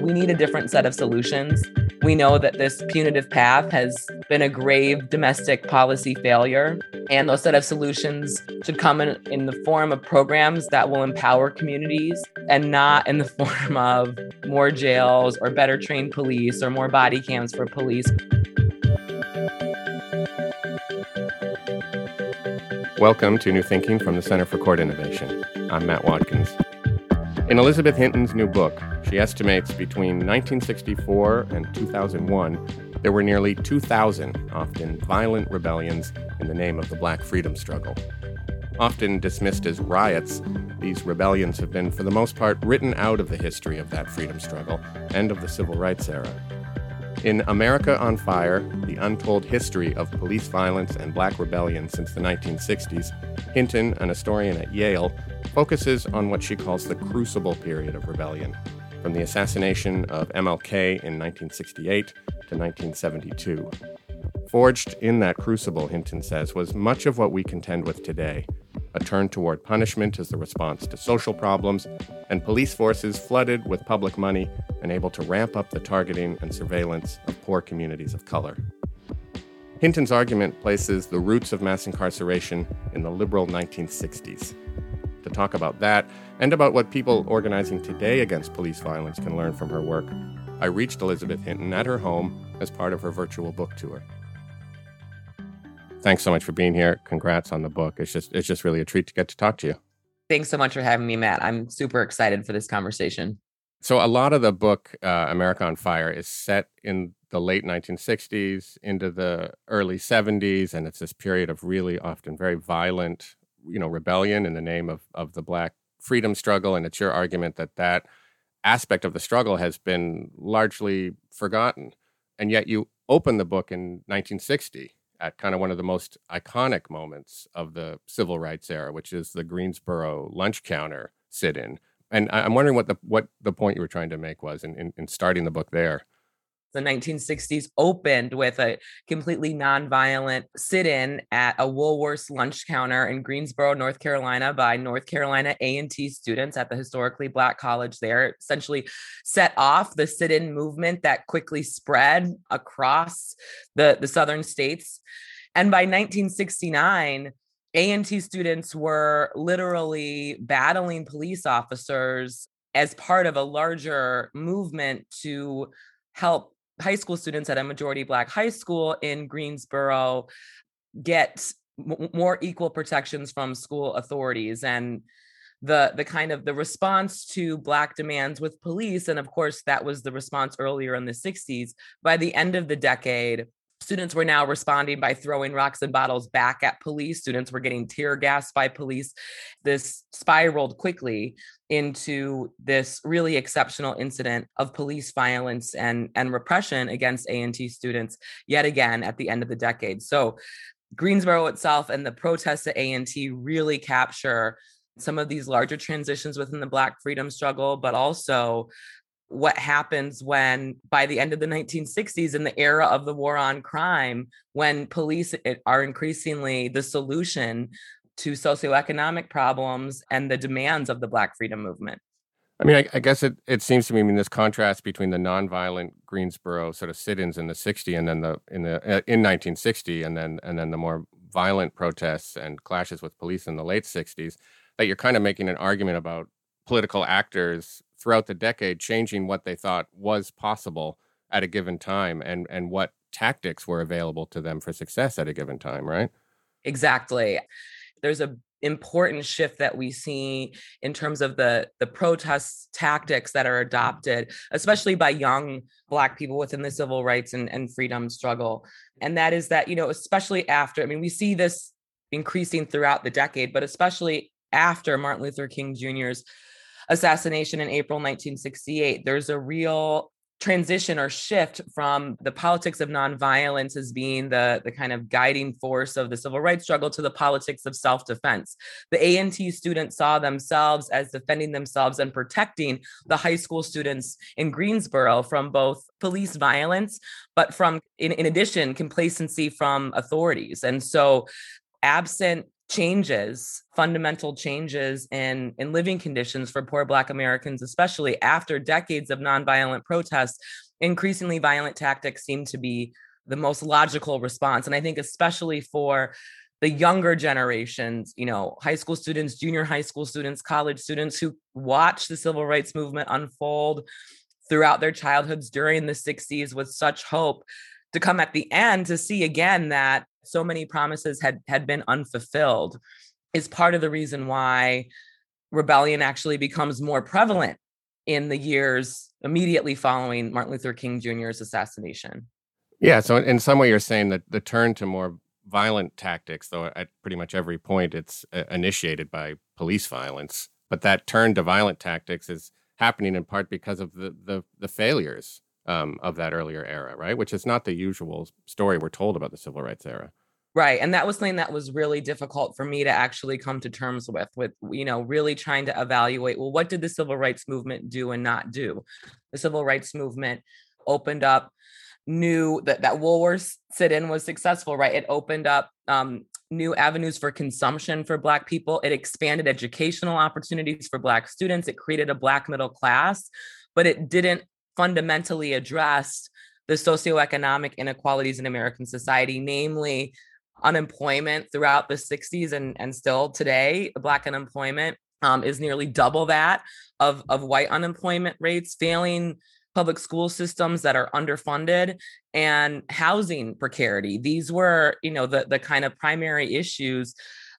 We need a different set of solutions. We know that this punitive path has been a grave domestic policy failure, and those set of solutions should come in, in the form of programs that will empower communities and not in the form of more jails or better trained police or more body cams for police. Welcome to New Thinking from the Center for Court Innovation. I'm Matt Watkins. In Elizabeth Hinton's new book, she estimates between 1964 and 2001, there were nearly 2,000 often violent rebellions in the name of the Black freedom struggle. Often dismissed as riots, these rebellions have been, for the most part, written out of the history of that freedom struggle and of the civil rights era. In America on Fire The Untold History of Police Violence and Black Rebellion Since the 1960s, Hinton, an historian at Yale, focuses on what she calls the crucible period of rebellion, from the assassination of MLK in 1968 to 1972. Forged in that crucible, Hinton says, was much of what we contend with today a turn toward punishment as the response to social problems, and police forces flooded with public money and able to ramp up the targeting and surveillance of poor communities of color. Hinton's argument places the roots of mass incarceration in the liberal 1960s to talk about that and about what people organizing today against police violence can learn from her work, I reached Elizabeth Hinton at her home as part of her virtual book tour. Thanks so much for being here. Congrats on the book. It's just it's just really a treat to get to talk to you. Thanks so much for having me, Matt. I'm super excited for this conversation. So a lot of the book uh, America on Fire is set in the late 1960s into the early 70s and it's this period of really often very violent you know rebellion in the name of of the black freedom struggle and it's your argument that that aspect of the struggle has been largely forgotten and yet you open the book in 1960 at kind of one of the most iconic moments of the civil rights era which is the greensboro lunch counter sit-in. And i'm wondering what the what the point you were trying to make was in, in, in starting the book there the 1960s opened with a completely nonviolent sit-in at a Woolworths lunch counter in Greensboro, North Carolina, by North Carolina A&T students at the historically Black college there. Essentially, set off the sit-in movement that quickly spread across the the southern states. And by 1969, A&T students were literally battling police officers as part of a larger movement to help high school students at a majority black high school in Greensboro get m- more equal protections from school authorities and the the kind of the response to black demands with police and of course that was the response earlier in the 60s by the end of the decade Students were now responding by throwing rocks and bottles back at police. Students were getting tear gas by police. This spiraled quickly into this really exceptional incident of police violence and, and repression against A&T students yet again at the end of the decade. So Greensboro itself and the protests at A&T really capture some of these larger transitions within the Black freedom struggle, but also what happens when by the end of the 1960s in the era of the war on crime when police are increasingly the solution to socioeconomic problems and the demands of the black freedom movement. I mean i, I guess it, it seems to me i mean this contrast between the nonviolent greensboro sort of sit-ins in the '60s and then the in the uh, in 1960 and then and then the more violent protests and clashes with police in the late 60s that you're kind of making an argument about political actors throughout the decade changing what they thought was possible at a given time and and what tactics were available to them for success at a given time right? Exactly there's a important shift that we see in terms of the the protest tactics that are adopted especially by young black people within the civil rights and, and freedom struggle and that is that you know especially after i mean we see this increasing throughout the decade but especially after martin luther king jr's assassination in April 1968. There's a real transition or shift from the politics of nonviolence as being the, the kind of guiding force of the civil rights struggle to the politics of self-defense. The A&T students saw themselves as defending themselves and protecting the high school students in Greensboro from both police violence, but from, in, in addition, complacency from authorities. And so absent changes fundamental changes in in living conditions for poor black americans especially after decades of nonviolent protests increasingly violent tactics seem to be the most logical response. And i think especially for the younger generations you know high school students junior high school students college students who watch the civil rights movement unfold throughout their childhoods during the 60s with such hope to come at the end to see again that so many promises had had been unfulfilled is part of the reason why rebellion actually becomes more prevalent in the years immediately following Martin Luther King Jr.'s assassination. Yeah, so in some way you're saying that the turn to more violent tactics, though at pretty much every point it's uh, initiated by police violence, but that turn to violent tactics is happening in part because of the the, the failures um, of that earlier era, right? Which is not the usual story we're told about the civil rights era. Right. And that was something that was really difficult for me to actually come to terms with, with, you know, really trying to evaluate, well, what did the civil rights movement do and not do? The civil rights movement opened up new that that Woolworths sit-in was successful, right? It opened up um, new avenues for consumption for Black people. It expanded educational opportunities for Black students. It created a Black middle class, but it didn't fundamentally addressed the socioeconomic inequalities in American society, namely unemployment throughout the 60s and, and still today, Black unemployment um, is nearly double that of, of white unemployment rates, failing public school systems that are underfunded and housing precarity. These were, you know, the, the kind of primary issues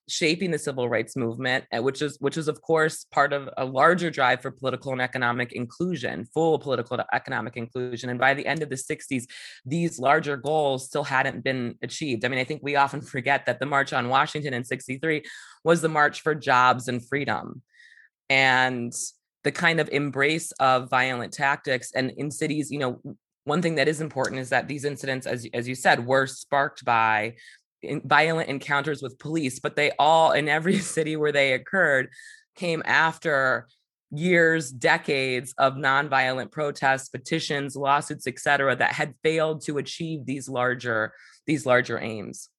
shaping the civil rights movement eh, which is which is of course part of a larger drive for political and economic inclusion full political economic inclusion. And by the end of the 60s these larger goals still hadn't been achieved. I mean i think we often forget that the march on washington in 63 was the march for jobs and freedom. And the kind of embrace of violent tactics and in cities you know one thing that is important is that these incidents as, as you said were sparked by violent encounters with police, but they all, in every city where they occurred, came after years, decades of nonviolent protests, petitions, lawsuits, et cetera, that had failed to achieve these larger these larger aims.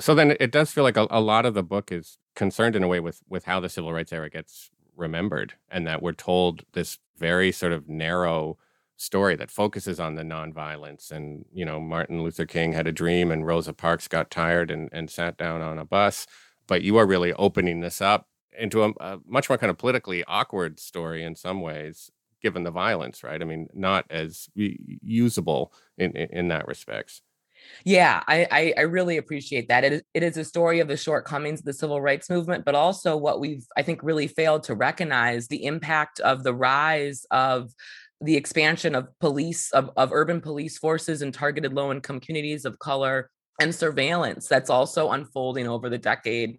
So then it does feel like a, a lot of the book is concerned in a way with with how the civil rights era gets remembered, and that we're told this very sort of narrow story that focuses on the nonviolence. And, you know, Martin Luther King had a dream and Rosa Parks got tired and, and sat down on a bus. But you are really opening this up into a, a much more kind of politically awkward story in some ways, given the violence, right? I mean, not as usable in, in, that respects. Yeah, I, I, I really appreciate that. It is it is a story of the shortcomings of the civil rights movement, but also what we've I think really failed to recognize the impact of the rise of the expansion of police of, of urban police forces and targeted low income communities of color and surveillance that's also unfolding over the decade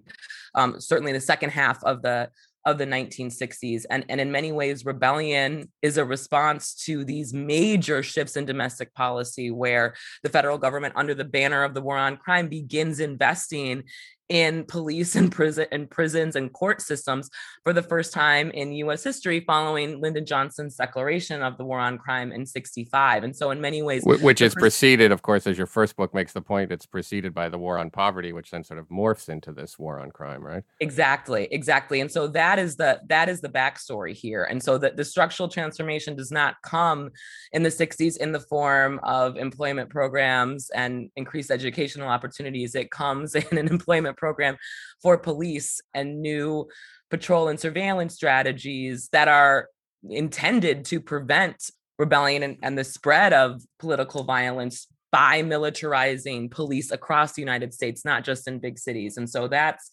um, certainly the second half of the of the 1960s and, and in many ways rebellion is a response to these major shifts in domestic policy where the federal government under the banner of the war on crime begins investing in police and prison and prisons and court systems for the first time in US history following Lyndon Johnson's declaration of the war on crime in 65 and so in many ways which is preceded of course as your first book makes the point it's preceded by the war on poverty which then sort of morphs into this war on crime right? Exactly exactly. And so that is the that is the backstory here. And so that the structural transformation does not come in the 60s in the form of employment programs and increased educational opportunities. It comes in an employment program for police and new patrol and surveillance strategies that are intended to prevent rebellion and, and the spread of political violence by militarizing police across the United States, not just in big cities. And so that's,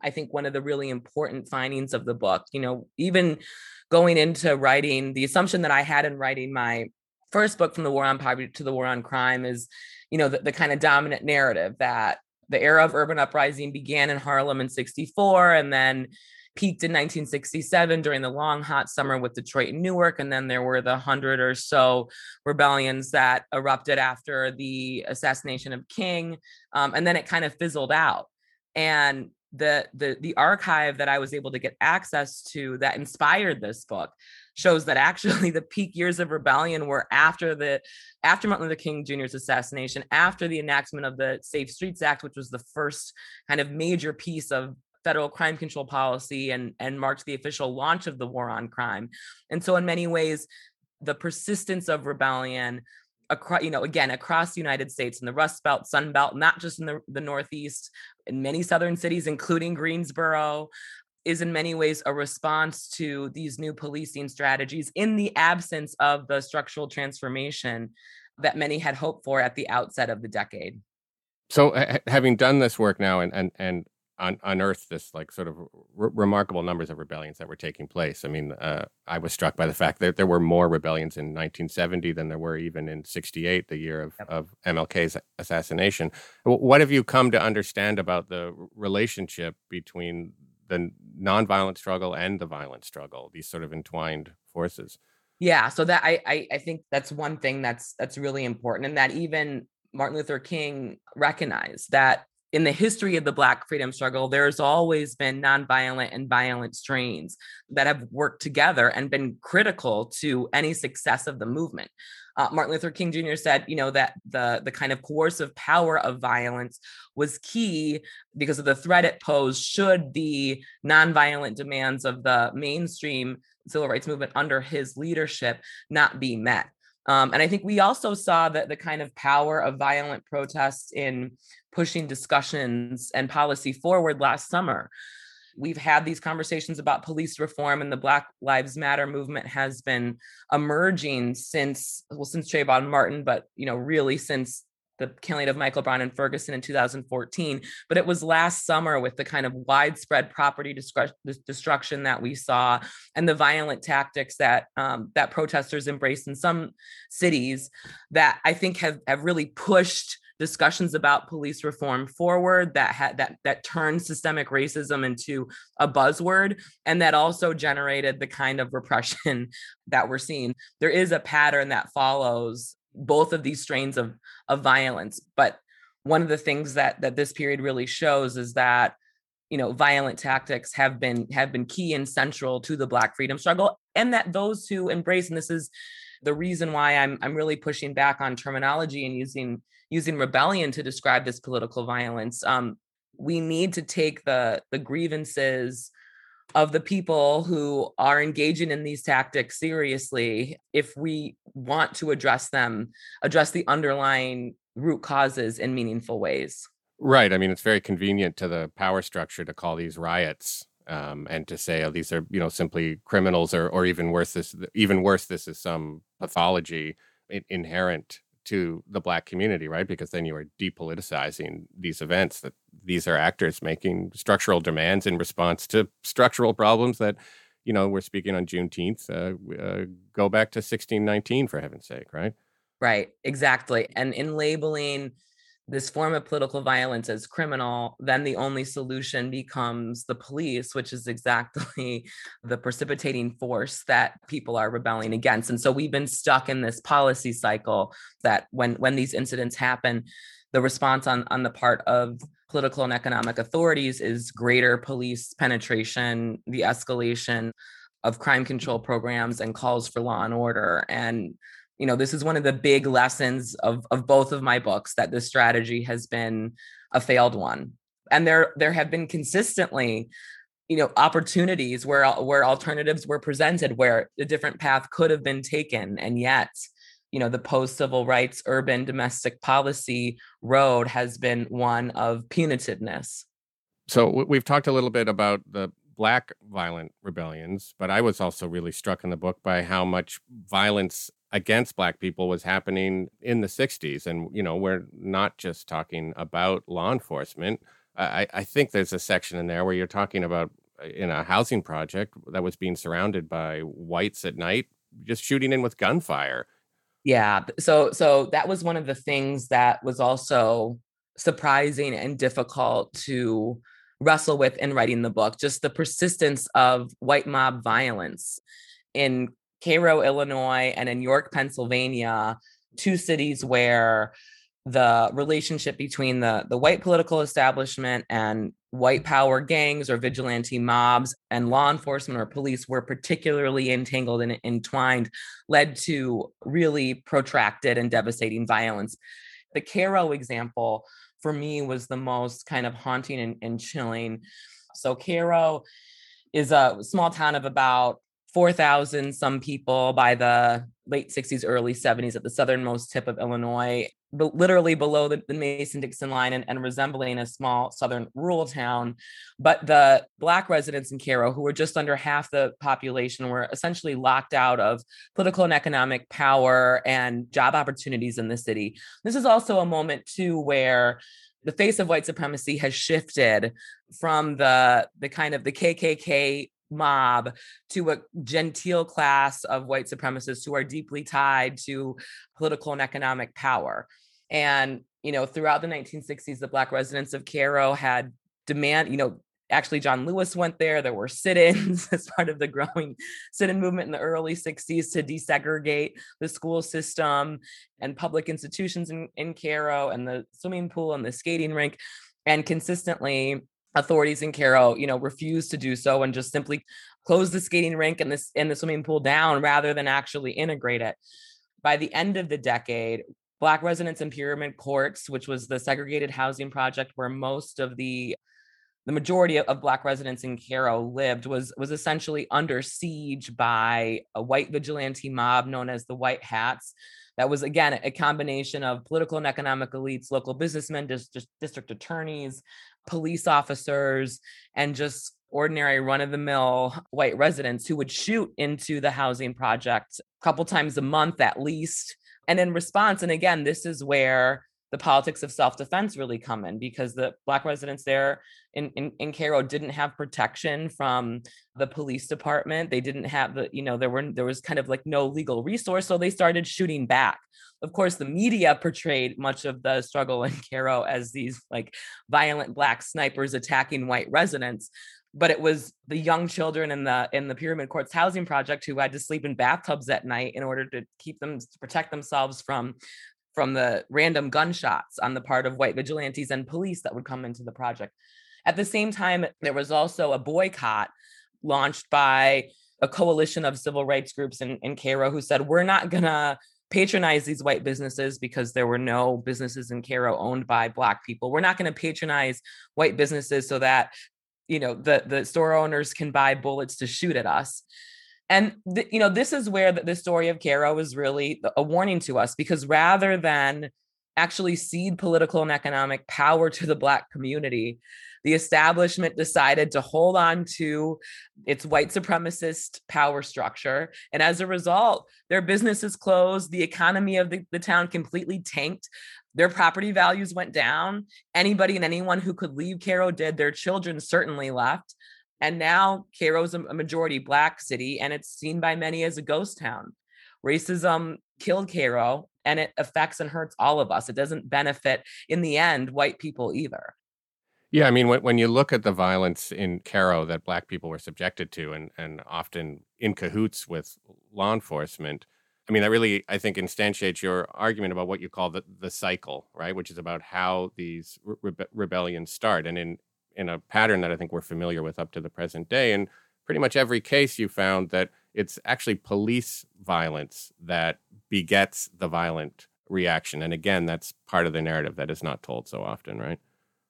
I think, one of the really important findings of the book. You know, even going into writing, the assumption that I had in writing my first book from the war on poverty to the war on crime is, you know, the, the kind of dominant narrative that the era of urban uprising began in Harlem in 64 and then peaked in 1967 during the long hot summer with Detroit and Newark. And then there were the hundred or so rebellions that erupted after the assassination of King. Um, and then it kind of fizzled out. And the the the archive that I was able to get access to that inspired this book shows that actually the peak years of rebellion were after the after Martin Luther King Jr.'s assassination, after the enactment of the Safe Streets Act, which was the first kind of major piece of federal crime control policy and and marked the official launch of the war on crime. And so in many ways the persistence of rebellion across you know again across the united states in the rust belt sun belt not just in the, the northeast in many southern cities including greensboro is in many ways a response to these new policing strategies in the absence of the structural transformation that many had hoped for at the outset of the decade so having done this work now and and and un- unearthed this like sort of remarkable numbers of rebellions that were taking place. I mean, uh, I was struck by the fact that there were more rebellions in 1970 than there were even in 68, the year of, of MLK's assassination. What have you come to understand about the relationship between the nonviolent struggle and the violent struggle, these sort of entwined forces? Yeah, so that I, I I think that's one thing that's that's really important, and that even Martin Luther King recognized that in the history of the Black freedom struggle, there's always been nonviolent and violent strains that have worked together and been critical to any success of the movement. Uh, Martin Luther King Jr. said, you know, that the the kind of coercive power of violence was key because of the threat it posed should the nonviolent demands of the mainstream civil rights movement under his leadership not be met. Um, and I think we also saw that the kind of power of violent protests in pushing discussions and policy forward last summer. We've had these conversations about police reform, and the Black Lives Matter movement has been emerging since well, since Trayvon Martin, but you know, really since the killing of Michael Brown and Ferguson in 2014. But it was last summer with the kind of widespread property destruction that we saw and the violent tactics that um, that protesters embraced in some cities that I think have have really pushed discussions about police reform forward that had that that turned systemic racism into a buzzword and that also generated the kind of repression that we're seeing. There is a pattern that follows both of these strains of of violence but one of the things that that this period really shows is that you know violent tactics have been have been key and central to the black freedom struggle and that those who embrace and this is the reason why i'm i'm really pushing back on terminology and using using rebellion to describe this political violence um we need to take the the grievances of the people who are engaging in these tactics seriously if we want to address them address the underlying root causes in meaningful ways. Right i mean it's very convenient to the power structure to call these riots um, and to say oh these are you know simply criminals or or even worse this even worse this is some pathology inherent to the black community, right? Because then you are depoliticizing these events that these are actors making structural demands in response to structural problems that, you know, we're speaking on Juneteenth, uh, uh, go back to 1619 for heaven's sake, right? Right, exactly. And in labeling this form of political violence as criminal, then the only solution becomes the police, which is exactly the precipitating force that people are rebelling against. And so we've been stuck in this policy cycle that when when these incidents happen, the response on, on the part of political and economic authorities is greater police penetration, the escalation of crime control programs and calls for law and order. And you know this is one of the big lessons of of both of my books that this strategy has been a failed one. And there there have been consistently you know opportunities where where alternatives were presented where a different path could have been taken. And yet you know the post civil rights urban domestic policy road has been one of punitiveness. So we've talked a little bit about the black violent rebellions but i was also really struck in the book by how much violence against black people was happening in the 60s and you know we're not just talking about law enforcement. I, I think there's a section in there where you're talking about uh, in a housing project that was being surrounded by whites at night just shooting in with gunfire. Yeah so so that was one of the things that was also surprising and difficult to wrestle with in writing the book just the persistence of white mob violence in Cairo, Illinois, and in York, Pennsylvania, two cities where the relationship between the, the white political establishment and white power gangs or vigilante mobs and law enforcement or police were particularly entangled and entwined led to really protracted and devastating violence. The Cairo example for me was the most kind of haunting and, and chilling So Cairo is a small town of about 4,000 some people by the late 60s, early 70s at the southernmost tip of Illinois, but literally below the, the Mason Dixon line and, and, resembling a small southern rural town. But the Black residents in Cairo, who were just under half the population, were essentially locked out of political and economic power and job opportunities in the city. This is also a moment, too, where the face of white supremacy has shifted from the the kind of the KKK mob to a genteel class of white supremacists who are deeply tied to political and economic power. And you know, throughout the 1960s, the black residents of Cairo had demand, you know, actually John Lewis went there. There were sit-ins as part of the growing sit-in movement in the early 60s to desegregate the school system and public institutions in, in Cairo and the swimming pool and the skating rink. And consistently, authorities in Cairo, you know, refused to do so and just simply closed the skating rink and this and the swimming pool down rather than actually integrate it. By the end of the decade, Black residents in Pyramid Courts, which was the segregated housing project where most of the the majority of black residents in Cairo lived was was essentially under siege by a white vigilante mob known as the White Hats. That was again a combination of political and economic elites, local businessmen, just district attorneys, police officers, and just ordinary run-of-the-mill white residents who would shoot into the housing project a couple times a month at least. And in response, and again, this is where the politics of self-defense really come in because the black residents there in, in, in Cairo didn't have protection from the police department. They didn't have the, you know, there were there was kind of like no legal resource. So they started shooting back. Of course, the media portrayed much of the struggle in Cairo as these like violent black snipers attacking white residents. But it was the young children in the in the Pyramid Courts housing project who had to sleep in bathtubs at night in order to keep them to protect themselves from from the random gunshots on the part of white vigilantes and police that would come into the project. At the same time, there was also a boycott launched by a coalition of civil rights groups in, in Cairo who said, We're not going to patronize these white businesses because there were no businesses in Cairo owned by Black people. We're not going to patronize white businesses so that you know the the store owners can buy bullets to shoot at us and you know this is where the, the story of Cairo is really a warning to us because rather than actually cede political and economic power to the black community the establishment decided to hold on to its white supremacist power structure. And as a result their businesses closed the economy of the, the town completely tanked their property values went down. Anybody and anyone who could leave cairo did. Their children certainly left and now Cairo's a majority black city, and it's seen by many as a ghost town. Racism killed Cairo, and it affects and hurts all of us. It doesn't benefit, in the end, white people either. Yeah, I mean, when, when you look at the violence in Cairo that black people were subjected to, and, and often in cahoots with law enforcement, I mean, that really, I think, instantiates your argument about what you call the, the cycle, right? Which is about how these rebe- rebellions start. And in in a pattern that I think we're familiar with up to the present day. And pretty much every case you found that it's actually police violence that begets the violent reaction. And again, that's part of the narrative that is not told so often, right?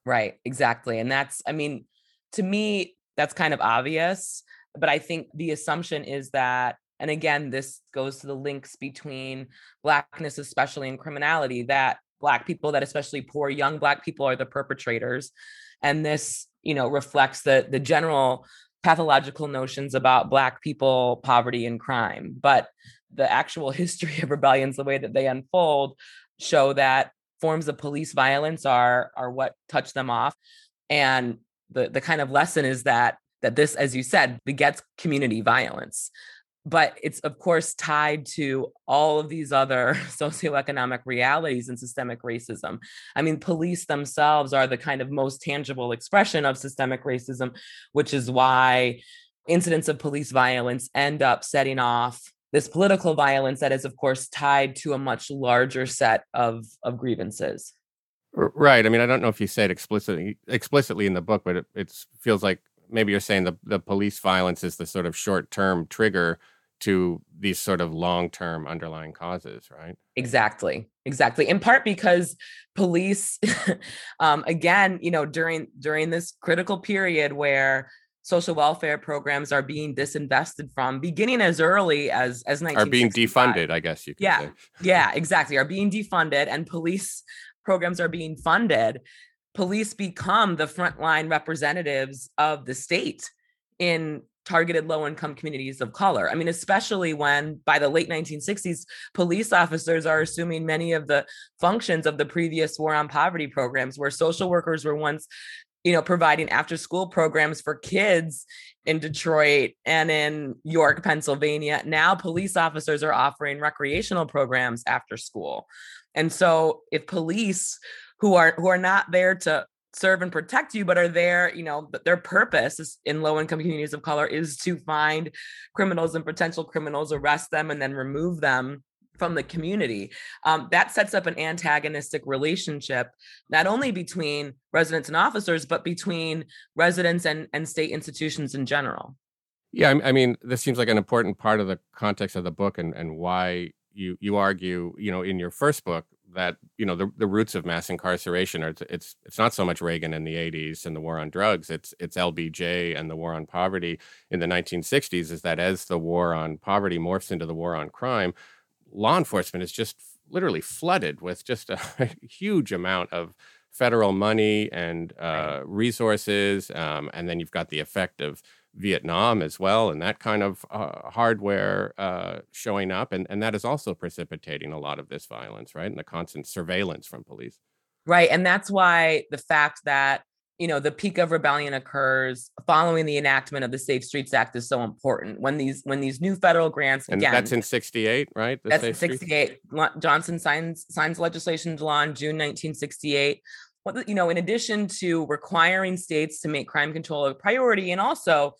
Right, exactly. And that's, I mean, to me, that's kind of obvious. But I think the assumption is that, and again, this goes to the links between Blackness, especially in criminality, that Black people, that especially poor young Black people, are the perpetrators and this you know reflects the the general pathological notions about black people poverty and crime. But the actual history of rebellions the way that they unfold show that forms of police violence are are what touch them off. And the the kind of lesson is that that this as you said begets community violence but it's of course tied to all of these other socioeconomic realities and systemic racism. I mean, police themselves are the kind of most tangible expression of systemic racism, which is why incidents of police violence end up setting off this political violence that is of course tied to a much larger set of of grievances right i mean i don't know if you say it explicitly explicitly in the book but it, it feels like maybe you're saying the, the police violence is the sort of short term trigger to these sort of long-term underlying causes, right? Exactly. Exactly. In part because police um again, you know, during during this critical period where social welfare programs are being disinvested from beginning as early as as 19 are being defunded i guess you could yeah say. yeah exactly are being defunded and police programs are being funded police become the frontline representatives of the state in targeted low income communities of color. I mean, especially when by the late 1960s, police officers are assuming many of the functions of the previous war on poverty programs, where social workers were once you know providing after school programs for kids in Detroit and in York, Pennsylvania. Now police officers are offering recreational programs after school. And so if police who are who are not there to serve and protect you but are there you know their purpose is in low income communities of color is to find criminals and potential criminals arrest them and then remove them from the community. Um, that sets up an antagonistic relationship not only between residents and officers but between residents and, and state institutions in general. Yeah I mean this seems like an important part of the context of the book and, and why you you argue you know in your first book that you know the, the roots of mass incarceration are it's it's not so much Reagan in the 80s and the war on drugs it's it's LBJ and the war on poverty in the 1960s is that as the war on poverty morphs into the war on crime law enforcement is just literally flooded with just a huge amount of federal money and uh, resources um, and then you've got the effect of Vietnam as well, and that kind of uh, hardware uh, showing up, and and that is also precipitating a lot of this violence, right? And the constant surveillance from police, right? And that's why the fact that you know the peak of rebellion occurs following the enactment of the Safe Streets Act is so important. When these when these new federal grants and again, that's in '68, right? The that's in '68. Johnson signs signs legislation into law in June 1968 what you know in addition to requiring states to make crime control a priority and also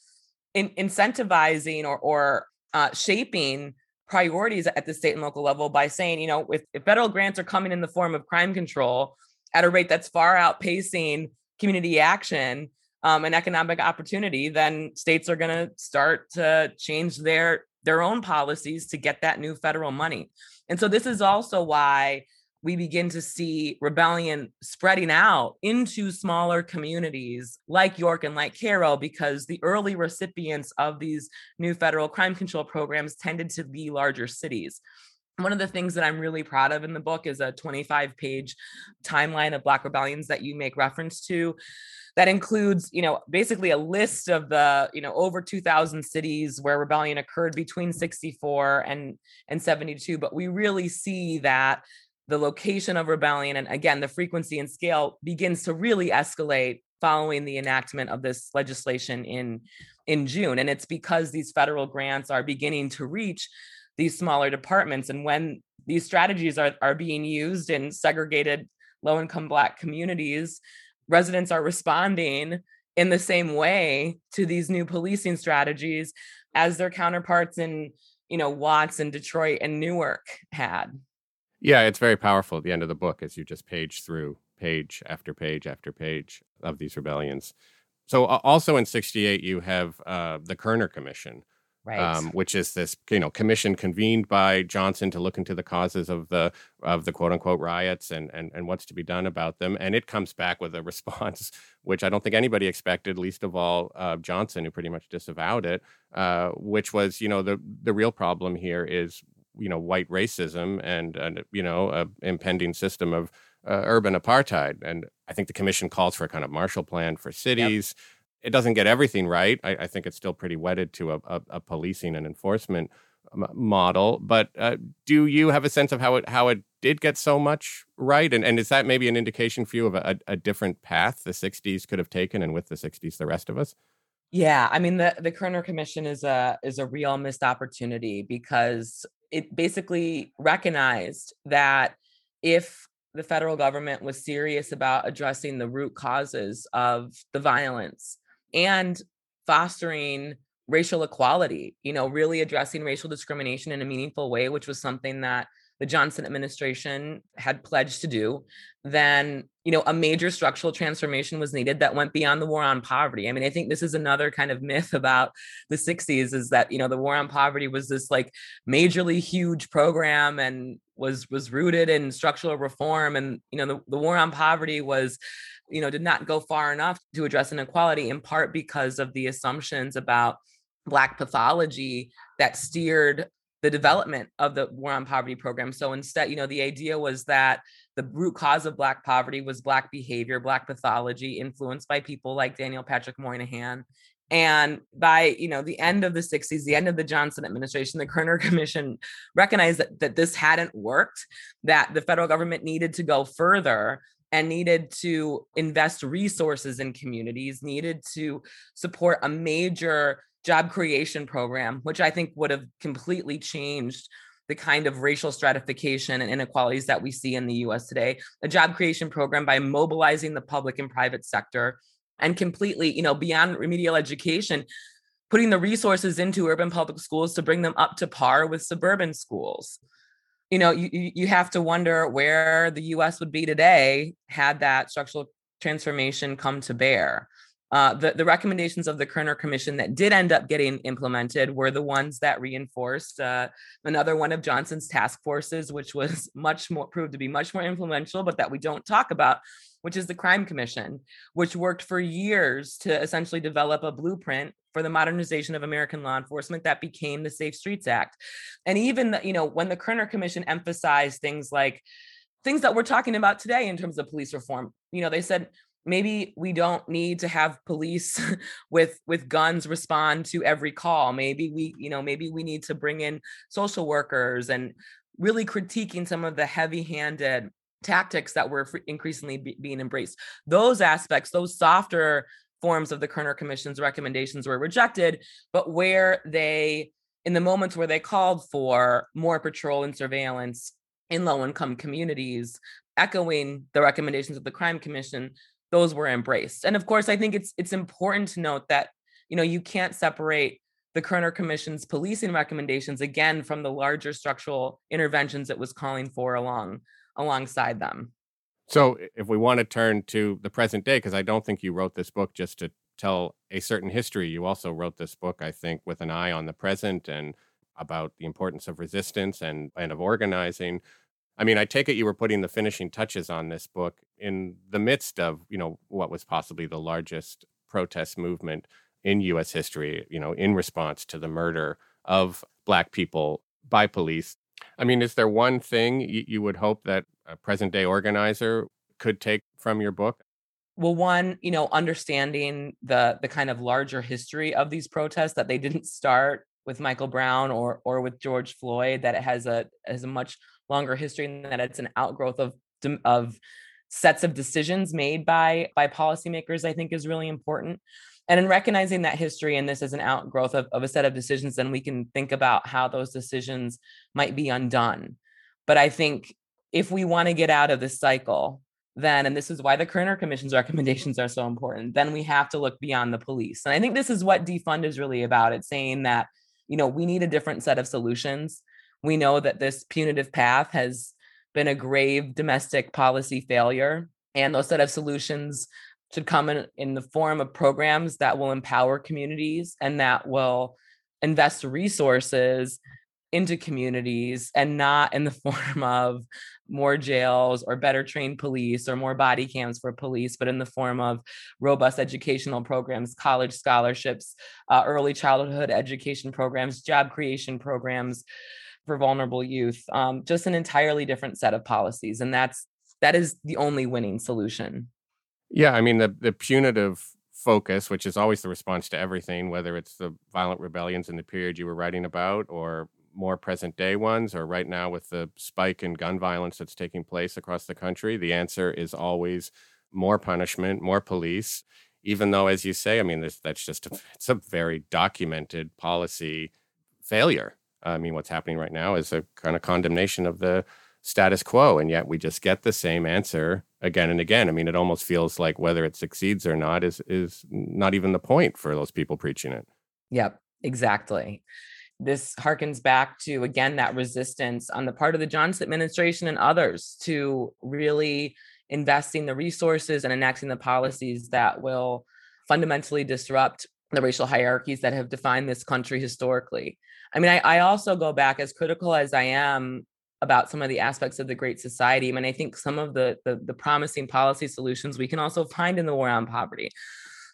in, incentivizing or, or uh, shaping priorities at the state and local level by saying you know if, if federal grants are coming in the form of crime control at a rate that's far outpacing community action um, and economic opportunity then states are going to start to change their their own policies to get that new federal money. And so this is also why we begin to see rebellion spreading out into smaller communities like York and like Cairo because the early recipients of these new federal crime control programs tended to be larger cities. One of the things that I'm really proud of in the book is a 25 page timeline of Black rebellions that you make reference to that includes you know basically a list of the you know over 2000 cities where rebellion occurred between 64 and and 72 but we really see that the location of rebellion and again the frequency and scale begins to really escalate following the enactment of this legislation in in June. And it's because these federal grants are beginning to reach these smaller departments. And when these strategies are, are being used in segregated low income black communities residents are responding in the same way to these new policing strategies as their counterparts in you know Watts and Detroit and Newark had yeah, it's very powerful at the end of the book as you just page through page after page after page of these rebellions. So also in 68 you have uh, the Kerner Commission. Right. Um, which is this, you know, commission convened by Johnson to look into the causes of the of the quote unquote riots and and and what's to be done about them. And it comes back with a response which I don't think anybody expected, least of all uh, Johnson, who pretty much disavowed it, uh, which was, you know, the the real problem here is you know white racism and, and you know a impending system of uh, urban apartheid. And i think the commission calls for a kind of marshall plan for cities. Yep. it doesn't get everything right. I, I, think it's still pretty wedded to a, a, a policing and enforcement model. But uh, do you have a sense of how it how it did get so much right? And, and is that maybe an indication for you of a, a different path the 60s could have taken and with the 60s the rest of us? Yeah, I mean the the Kerner Commission is a is a real missed opportunity because it basically recognized that if the federal government was serious about addressing the root causes of the violence and fostering racial equality, you know, really addressing racial discrimination in a meaningful way, which was something that the Johnson administration had pledged to do, then you know a major structural transformation was needed that went beyond the war on poverty. I mean, I think this is another kind of myth about the 60s is that you know the war on poverty was this like majorly huge program and was was rooted in structural reform and you know the, the war on poverty was you know did not go far enough to address inequality in part because of the assumptions about black pathology that steered the development of the war on poverty program. So instead you know the idea was that the root cause of black poverty was black behavior black pathology influenced by people like daniel patrick moynihan. And by you know the end of the 60s the end of the johnson administration the kerner commission recognized that, that this hadn't worked that the federal government needed to go further and needed to invest resources in communities needed to support a major job creation program which i think would have completely changed the kind of racial stratification and inequalities that we see in the US today. A job creation program by mobilizing the public and private sector and completely, you know, beyond remedial education, putting the resources into urban public schools to bring them up to par with suburban schools. You know, you, you have to wonder where the US would be today had that structural transformation come to bear. Uh, the, the recommendations of the Kerner Commission that did end up getting implemented were the ones that reinforced uh, another one of Johnson's task forces, which was much more proved to be much more influential, but that we don't talk about, which is the Crime Commission, which worked for years to essentially develop a blueprint for the modernization of American law enforcement that became the Safe Streets Act. And even, the, you know, when the Kerner Commission emphasized things like things that we're talking about today in terms of police reform, you know, they said maybe we don't need to have police with with guns respond to every call. Maybe we you know maybe we need to bring in social workers and really critiquing some of the heavy-handed tactics that were increasingly be, being embraced. Those aspects those softer forms of the kerner commission's recommendations were rejected but where they in the moments where they called for more patrol and surveillance in low income communities echoing the recommendations of the crime commission those were embraced. And of course, I think it's it's important to note that you know you can't separate the Kerner Commission's policing recommendations again from the larger structural interventions it was calling for along alongside them. So, if we want to turn to the present day, because I don't think you wrote this book just to tell a certain history, you also wrote this book, I think, with an eye on the present and about the importance of resistance and, and of organizing. I mean, I take it you were putting the finishing touches on this book in the midst of, you know, what was possibly the largest protest movement in US history, you know, in response to the murder of black people by police. I mean, is there one thing you, you would hope that a present day organizer could take from your book? well one you know understanding the the kind of larger history of these protests that they didn't start with michael brown or or with george floyd that it has a has a much longer history and that it's an outgrowth of of sets of decisions made by by policymakers i think is really important. And in recognizing that history and this is an outgrowth of, of a set of decisions then we can think about how those decisions might be undone. But i think if we want to get out of this cycle then and this is why the kerner commission's recommendations are so important then we have to look beyond the police. And i think this is what defund is really about. It's saying that you know we need a different set of solutions we know that this punitive path has been a grave domestic policy failure, and those set of solutions should come in, in the form of programs that will empower communities and that will invest resources into communities and not in the form of more jails or better trained police or more body cams for police, but in the form of robust educational programs, college scholarships, uh, early childhood education programs, job creation programs, for vulnerable youth um, just an entirely different set of policies and that's that is the only winning solution. Yeah i mean the the punitive focus which is always the response to everything whether it's the violent rebellions in the period you were writing about or more present day ones or right now with the spike in gun violence that's taking place across the country the answer is always more punishment more police. Even though as you say i mean that's just a, it's a very documented policy failure I mean, what's happening right now is a kind of condemnation of the status quo, and yet we just get the same answer again and again. I mean, it almost feels like whether it succeeds or not is is not even the point for those people preaching it. Yep, exactly. this harkens back to again that resistance on the part of the Johnson administration and others to really investing the resources and enacting the policies that will fundamentally disrupt the racial hierarchies that have defined this country historically. I mean, I, I also go back as critical as I am about some of the aspects of the Great Society. I mean, I think some of the, the, the promising policy solutions we can also find in the war on poverty,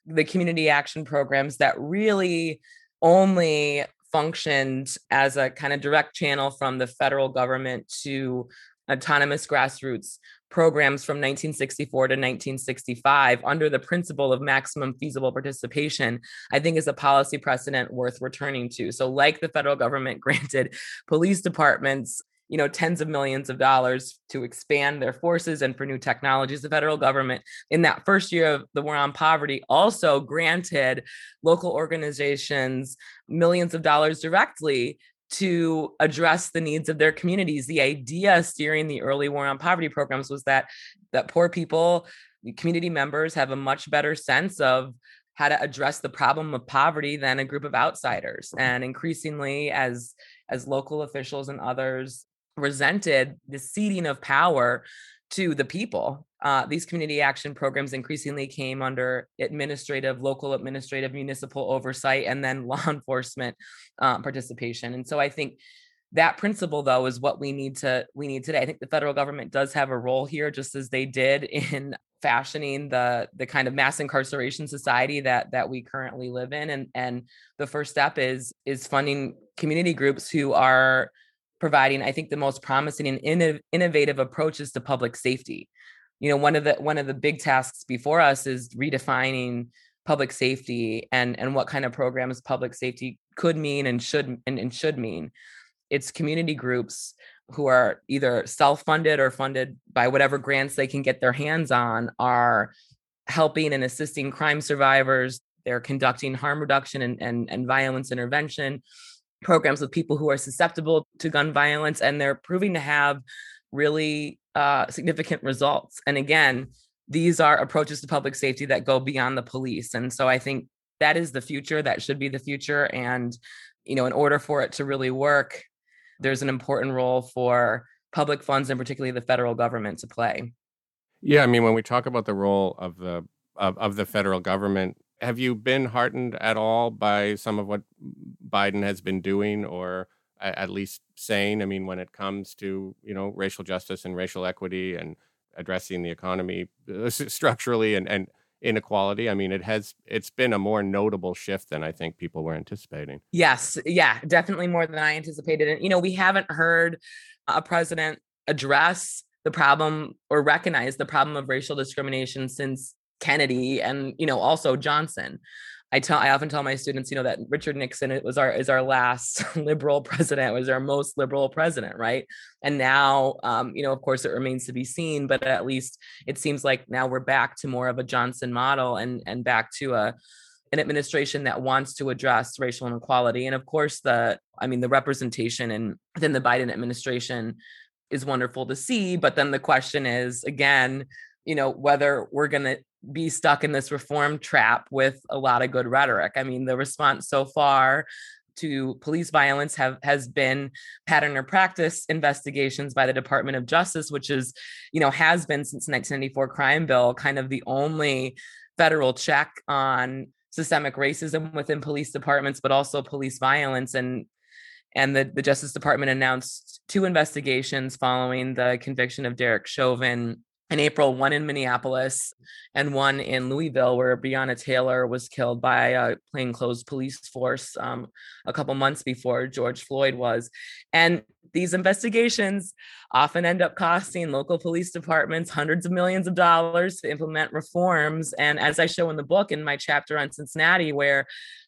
the community action programs that really only functioned as a kind of direct channel from the federal government to autonomous grassroots programs from 1964 to 1965 under the principle of maximum feasible participation, I think is a policy precedent worth returning to. So, like the federal government granted police departments you know tens of millions of dollars to expand their forces and for new technologies the federal government in that first year of the war on poverty also granted local organizations millions of dollars directly to address the needs of their communities. The idea steering the early war on poverty programs was that that poor people, community members have a much better sense of how to address the problem of poverty than a group of outsiders. Mm-hmm. And increasingly as as local officials and others resented the ceding of power to the people. Uh, these community action programs increasingly came under administrative, local administrative, municipal oversight, and then law enforcement um, participation. And so I think that principle though is what we need to we need today. I think the federal government does have a role here just as they did in fashioning the the kind of mass incarceration society that that we currently live in. And and the first step is is funding community groups who are providing i think the most promising and innovative approaches to public safety you know one of the one of the big tasks before us is redefining public safety and and what kind of programs public safety could mean and should and, and should mean. It's community groups who are either self-funded or funded by whatever grants they can get their hands on are helping and assisting crime survivors. They're conducting harm reduction and, and, and violence intervention programs with people who are susceptible to gun violence, and they're proving to have really uh, significant results. And again, these are approaches to public safety that go beyond the police. And so I think that is the future. That should be the future. And, you know, in order for it to really work, there's an important role for public funds and particularly the federal government to play. Yeah, I mean, when we talk about the role of the of, of the federal government, have you been heartened at all by some of what Biden has been doing, or at least saying? I mean, when it comes to you know racial justice and racial equity and addressing the economy uh, structurally and, and inequality. I mean, it has it's been a more notable shift than I think people were anticipating. Yes, yeah, definitely more than I anticipated. And you know, we haven't heard a president address the problem or recognize the problem of racial discrimination since Kennedy and you know also Johnson. I tell I often tell my students, you know, that Richard Nixon it was our is our last liberal president, was our most liberal president, right? And now, um, you know, of course, it remains to be seen, but at least it seems like now we're back to more of a Johnson model and and back to a an administration that wants to address racial inequality. And of course, the I mean, the representation and within the Biden administration is wonderful to see. But then the question is again, you know, whether we're going to be stuck in this reform trap with a lot of good rhetoric. I mean, the response so far to police violence have has been pattern or practice investigations by the Department of Justice, which is, you know, has been since 1994 crime bill, kind of the only federal check on systemic racism within police departments, but also police violence. And and the, the Justice Department announced two investigations following the conviction of Derek Chauvin in April, one in Minneapolis and one in Louisville, where Breonna Taylor was killed by a plainclothes police force um, a couple months before George Floyd was. And these investigations often end up costing local police departments hundreds of millions of dollars to implement reforms. And as I show in the book in my chapter on Cincinnati, where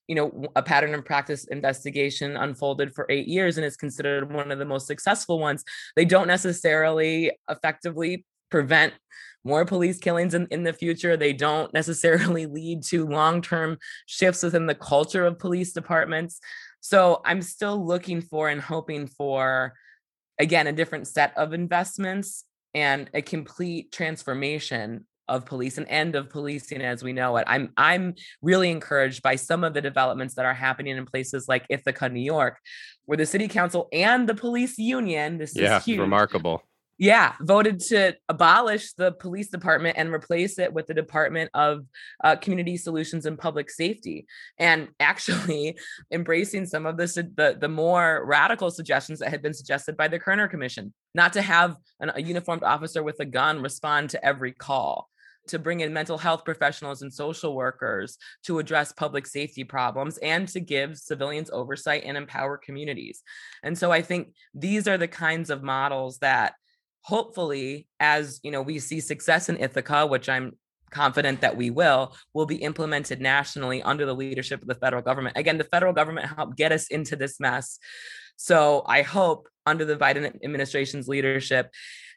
you know a pattern and practice investigation unfolded for eight years and is considered one of the most successful ones they don't necessarily effectively prevent more police killings in, in the future. They don't necessarily lead to long term shifts within the culture of police departments. So I'm still looking for and hoping for, again, a different set of investments and a complete transformation of police and end of policing as we know it. I'm I'm really encouraged by some of the developments that are happening in places like Ithaca, New York, where the city council and the police union, this yeah, is huge, remarkable yeah, voted to abolish the police department and replace it with the Department of uh, Community Solutions and Public Safety, and actually embracing some of this, the the more radical suggestions that had been suggested by the Kerner Commission, not to have an, a uniformed officer with a gun respond to every call to bring in mental health professionals and social workers to address public safety problems and to give civilians oversight and empower communities. And so I think these are the kinds of models that hopefully as you know we see success in ithaca which i'm confident that we will will be implemented nationally under the leadership of the federal government. Again the federal government helped get us into this mess. So i hope under the biden administration's leadership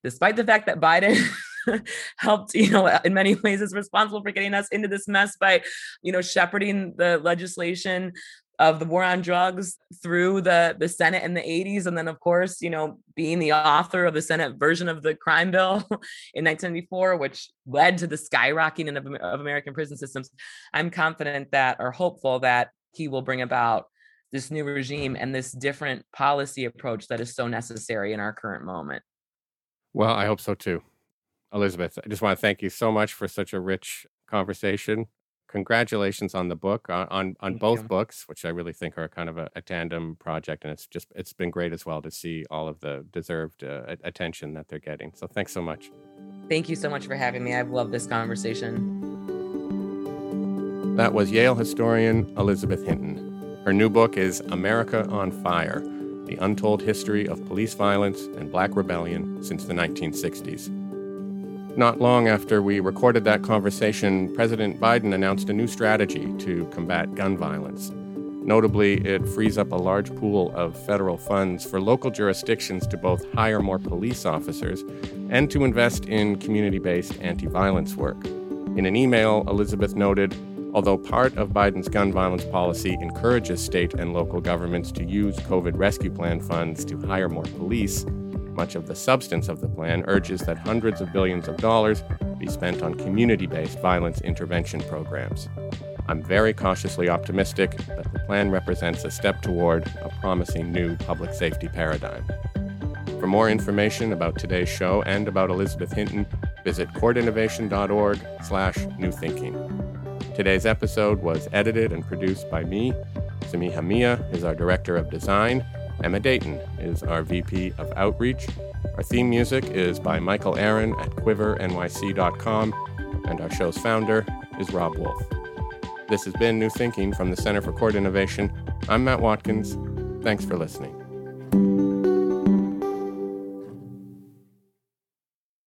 despite the fact that biden helped you know in many ways is responsible for getting us into this mess by you know shepherding the legislation of the war on drugs through the the Senate in the 80s and then of course you know being the author of the Senate version of the crime bill in 1994 which led to the skyrocketing of, of American prison systems I'm confident that or hopeful that he will bring about this new regime and this different policy approach that is so necessary in our current moment. Well I hope so too. Elizabeth I just want to thank you so much for such a rich conversation congratulations on the book on on, on both books which i really think are kind of a, a, tandem project and it's just it's been great as well to see all of the deserved uh, attention that they're getting. So thanks so much. Thank you so much for having me. I've loved this conversation. That was yale historian elizabeth hinton. Her new book is america on fire the untold history of police violence and black rebellion since the 1960s not long after we recorded that conversation, President Biden announced a new strategy to combat gun violence. Notably, it frees up a large pool of federal funds for local jurisdictions to both hire more police officers and to invest in community based anti violence work. In an email, Elizabeth noted although part of Biden's gun violence policy encourages state and local governments to use COVID rescue plan funds to hire more police, much of the substance of the plan urges that hundreds of billions of dollars be spent on community based violence intervention programs. I'm very cautiously optimistic that the plan represents a step toward a promising new public safety paradigm. For more information about today's show and about Elizabeth Hinton, visit courtinnovation.org slash newthinking. Today's episode was edited and produced by me. Samiha Mia is our Director of Design, Emma Dayton is our VP of Outreach. Our theme music is by Michael Aaron at quivernyc.com, and our show's founder is Rob Wolf. This has been New Thinking from the Center for Court Innovation. I'm Matt Watkins. Thanks for listening.